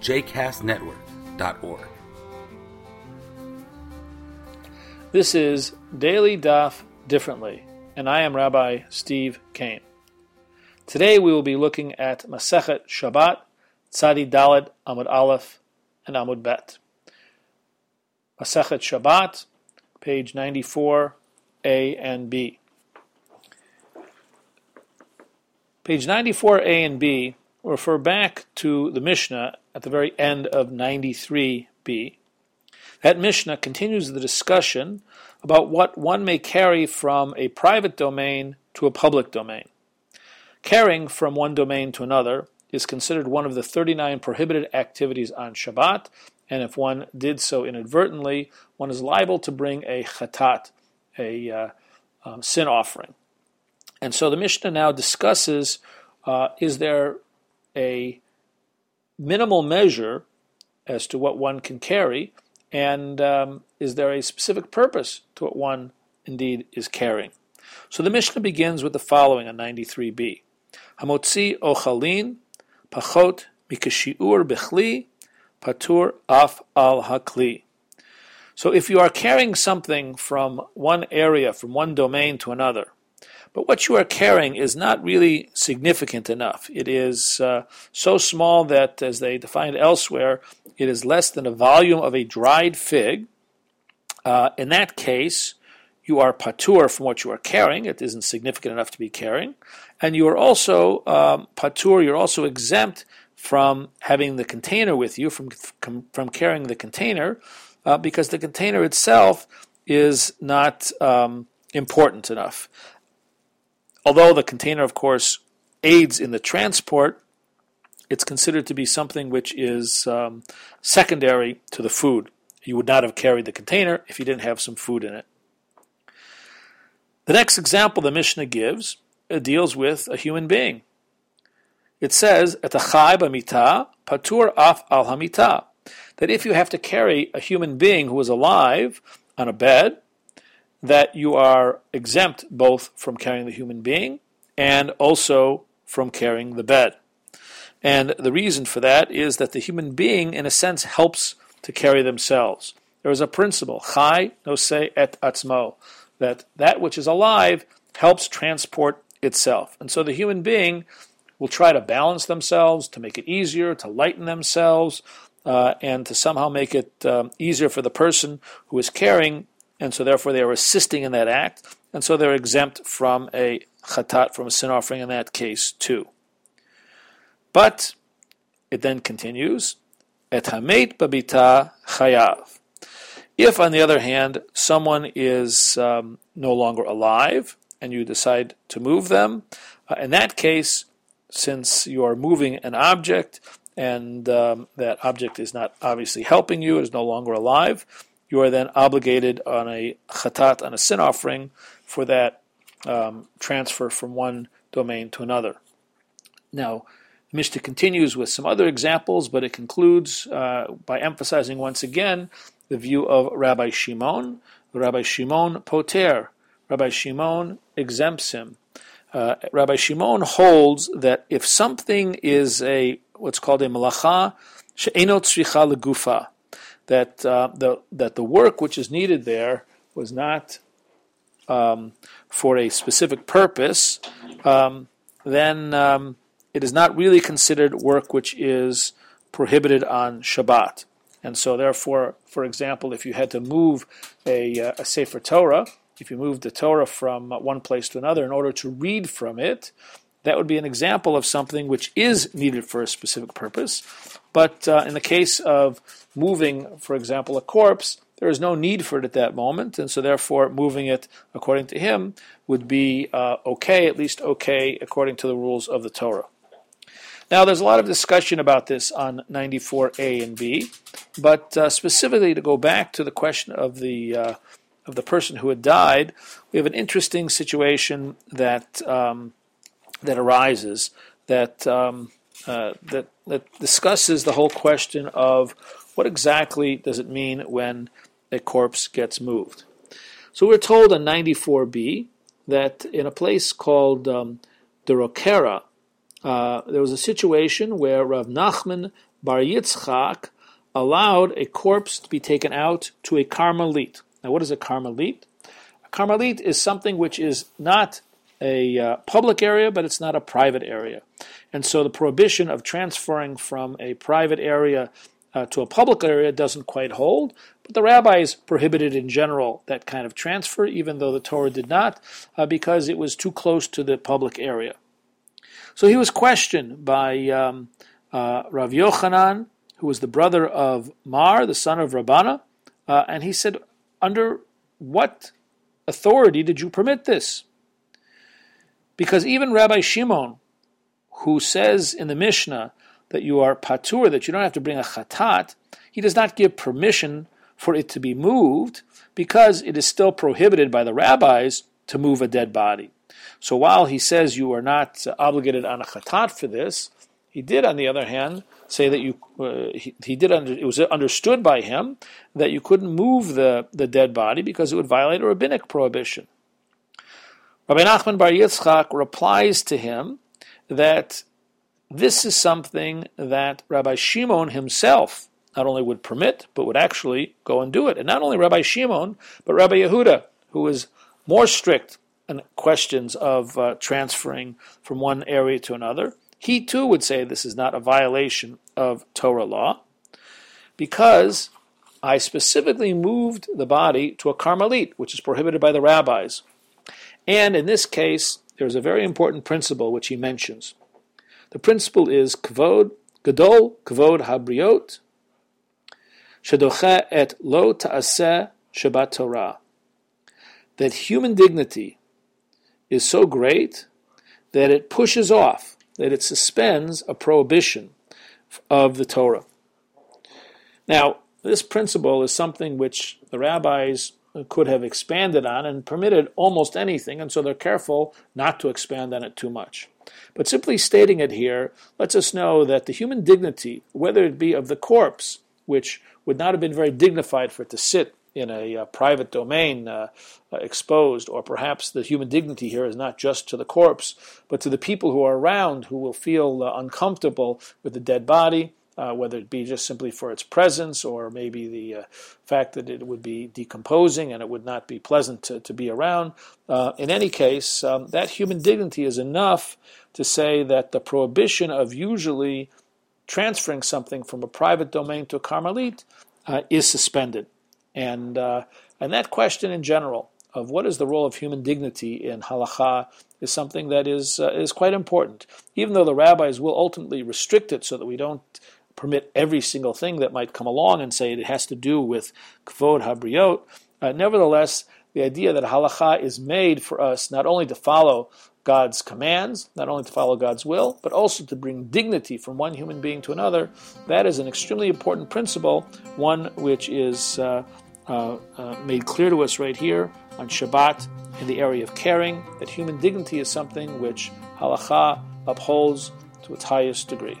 jcastnetwork.org. This is Daily Daf Differently, and I am Rabbi Steve Kane. Today we will be looking at Masechet Shabbat, Tzadi Dalet, Amud Aleph, and Amud Bet. Masechet Shabbat, page 94, A and B. Page 94, A and B refer back to the Mishnah at the very end of 93b. That Mishnah continues the discussion about what one may carry from a private domain to a public domain. Carrying from one domain to another is considered one of the 39 prohibited activities on Shabbat, and if one did so inadvertently, one is liable to bring a chatat, a uh, um, sin offering. And so the Mishnah now discusses uh, is there a minimal measure as to what one can carry, and um, is there a specific purpose to what one indeed is carrying? So the Mishnah begins with the following on 93b: Hamotzi ochalin pachot mikashiur bechli patur af al hakli. So if you are carrying something from one area, from one domain to another, but what you are carrying is not really significant enough. It is uh, so small that, as they define it elsewhere, it is less than a volume of a dried fig. Uh, in that case, you are patur from what you are carrying. It isn't significant enough to be carrying. And you are also um, patur, you're also exempt from having the container with you, from, from carrying the container, uh, because the container itself is not um, important enough although the container, of course, aids in the transport, it's considered to be something which is um, secondary to the food. You would not have carried the container if you didn't have some food in it. The next example the Mishnah gives uh, deals with a human being. It says, "Etachai b'mita patur af al hamita," that if you have to carry a human being who is alive on a bed, that you are exempt both from carrying the human being and also from carrying the bed. And the reason for that is that the human being, in a sense, helps to carry themselves. There is a principle, chai nose et atzmo, that that which is alive helps transport itself. And so the human being will try to balance themselves, to make it easier, to lighten themselves, uh, and to somehow make it um, easier for the person who is carrying and so therefore they are assisting in that act, and so they're exempt from a chatat, from a sin offering in that case too. But it then continues, et hamet babita chayav. If, on the other hand, someone is um, no longer alive and you decide to move them, uh, in that case, since you are moving an object and um, that object is not obviously helping you, is no longer alive, you are then obligated on a chatat, on a sin offering, for that um, transfer from one domain to another. Now, Mishnah continues with some other examples, but it concludes uh, by emphasizing once again the view of Rabbi Shimon. Rabbi Shimon poter. Rabbi Shimon exempts him. Uh, Rabbi Shimon holds that if something is a what's called a malacha she'enot tzricha legufa, that uh, the that the work which is needed there was not um, for a specific purpose, um, then um, it is not really considered work which is prohibited on Shabbat. And so, therefore, for example, if you had to move a, uh, a Sefer Torah, if you moved the Torah from one place to another in order to read from it, that would be an example of something which is needed for a specific purpose. But uh, in the case of moving, for example, a corpse, there is no need for it at that moment, and so therefore moving it, according to him, would be uh, okay, at least okay, according to the rules of the Torah. Now, there's a lot of discussion about this on 94A and B, but uh, specifically to go back to the question of the uh, of the person who had died, we have an interesting situation that um, that arises that, um, uh, that that discusses the whole question of what exactly does it mean when a corpse gets moved. So we're told in 94b that in a place called um, Derokera, uh, there was a situation where Rav Nachman Bar Yitzchak allowed a corpse to be taken out to a Carmelit. Now, what is a Carmelit? A Carmelit is something which is not a uh, public area, but it's not a private area. And so the prohibition of transferring from a private area uh, to a public area doesn't quite hold, but the rabbis prohibited in general that kind of transfer, even though the Torah did not, uh, because it was too close to the public area. So he was questioned by um, uh, Rav Yochanan, who was the brother of Mar, the son of Rabbana, uh, and he said, Under what authority did you permit this? Because even Rabbi Shimon, who says in the Mishnah that you are patur, that you don't have to bring a chatat, he does not give permission for it to be moved because it is still prohibited by the rabbis to move a dead body. So while he says you are not obligated on a chatat for this, he did, on the other hand, say that you uh, he, he, did under, it was understood by him that you couldn't move the, the dead body because it would violate a rabbinic prohibition. Rabbi Nachman Bar Yitzchak replies to him that this is something that Rabbi Shimon himself not only would permit, but would actually go and do it. And not only Rabbi Shimon, but Rabbi Yehuda, who is more strict in questions of uh, transferring from one area to another. He too would say this is not a violation of Torah law because I specifically moved the body to a Carmelit, which is prohibited by the rabbis. And in this case, there's a very important principle which he mentions. The principle is kvod, gadol, kvod habriot, shedoche et lo ta'aseh Shabbat Torah. That human dignity is so great that it pushes off, that it suspends a prohibition of the Torah. Now, this principle is something which the rabbis could have expanded on and permitted almost anything, and so they're careful not to expand on it too much. But simply stating it here lets us know that the human dignity, whether it be of the corpse, which would not have been very dignified for it to sit in a uh, private domain uh, uh, exposed, or perhaps the human dignity here is not just to the corpse, but to the people who are around who will feel uh, uncomfortable with the dead body, uh, whether it be just simply for its presence or maybe the uh, fact that it would be decomposing and it would not be pleasant to, to be around. Uh, in any case, um, that human dignity is enough to say that the prohibition of usually transferring something from a private domain to a Carmelit uh, is suspended. And, uh, and that question in general of what is the role of human dignity in halacha is something that is, uh, is quite important. Even though the rabbis will ultimately restrict it so that we don't permit every single thing that might come along and say it has to do with kvod habriot. Uh, nevertheless, the idea that halacha is made for us not only to follow God's commands, not only to follow God's will, but also to bring dignity from one human being to another, that is an extremely important principle, one which is uh, uh, uh, made clear to us right here on Shabbat in the area of caring, that human dignity is something which halacha upholds to its highest degree.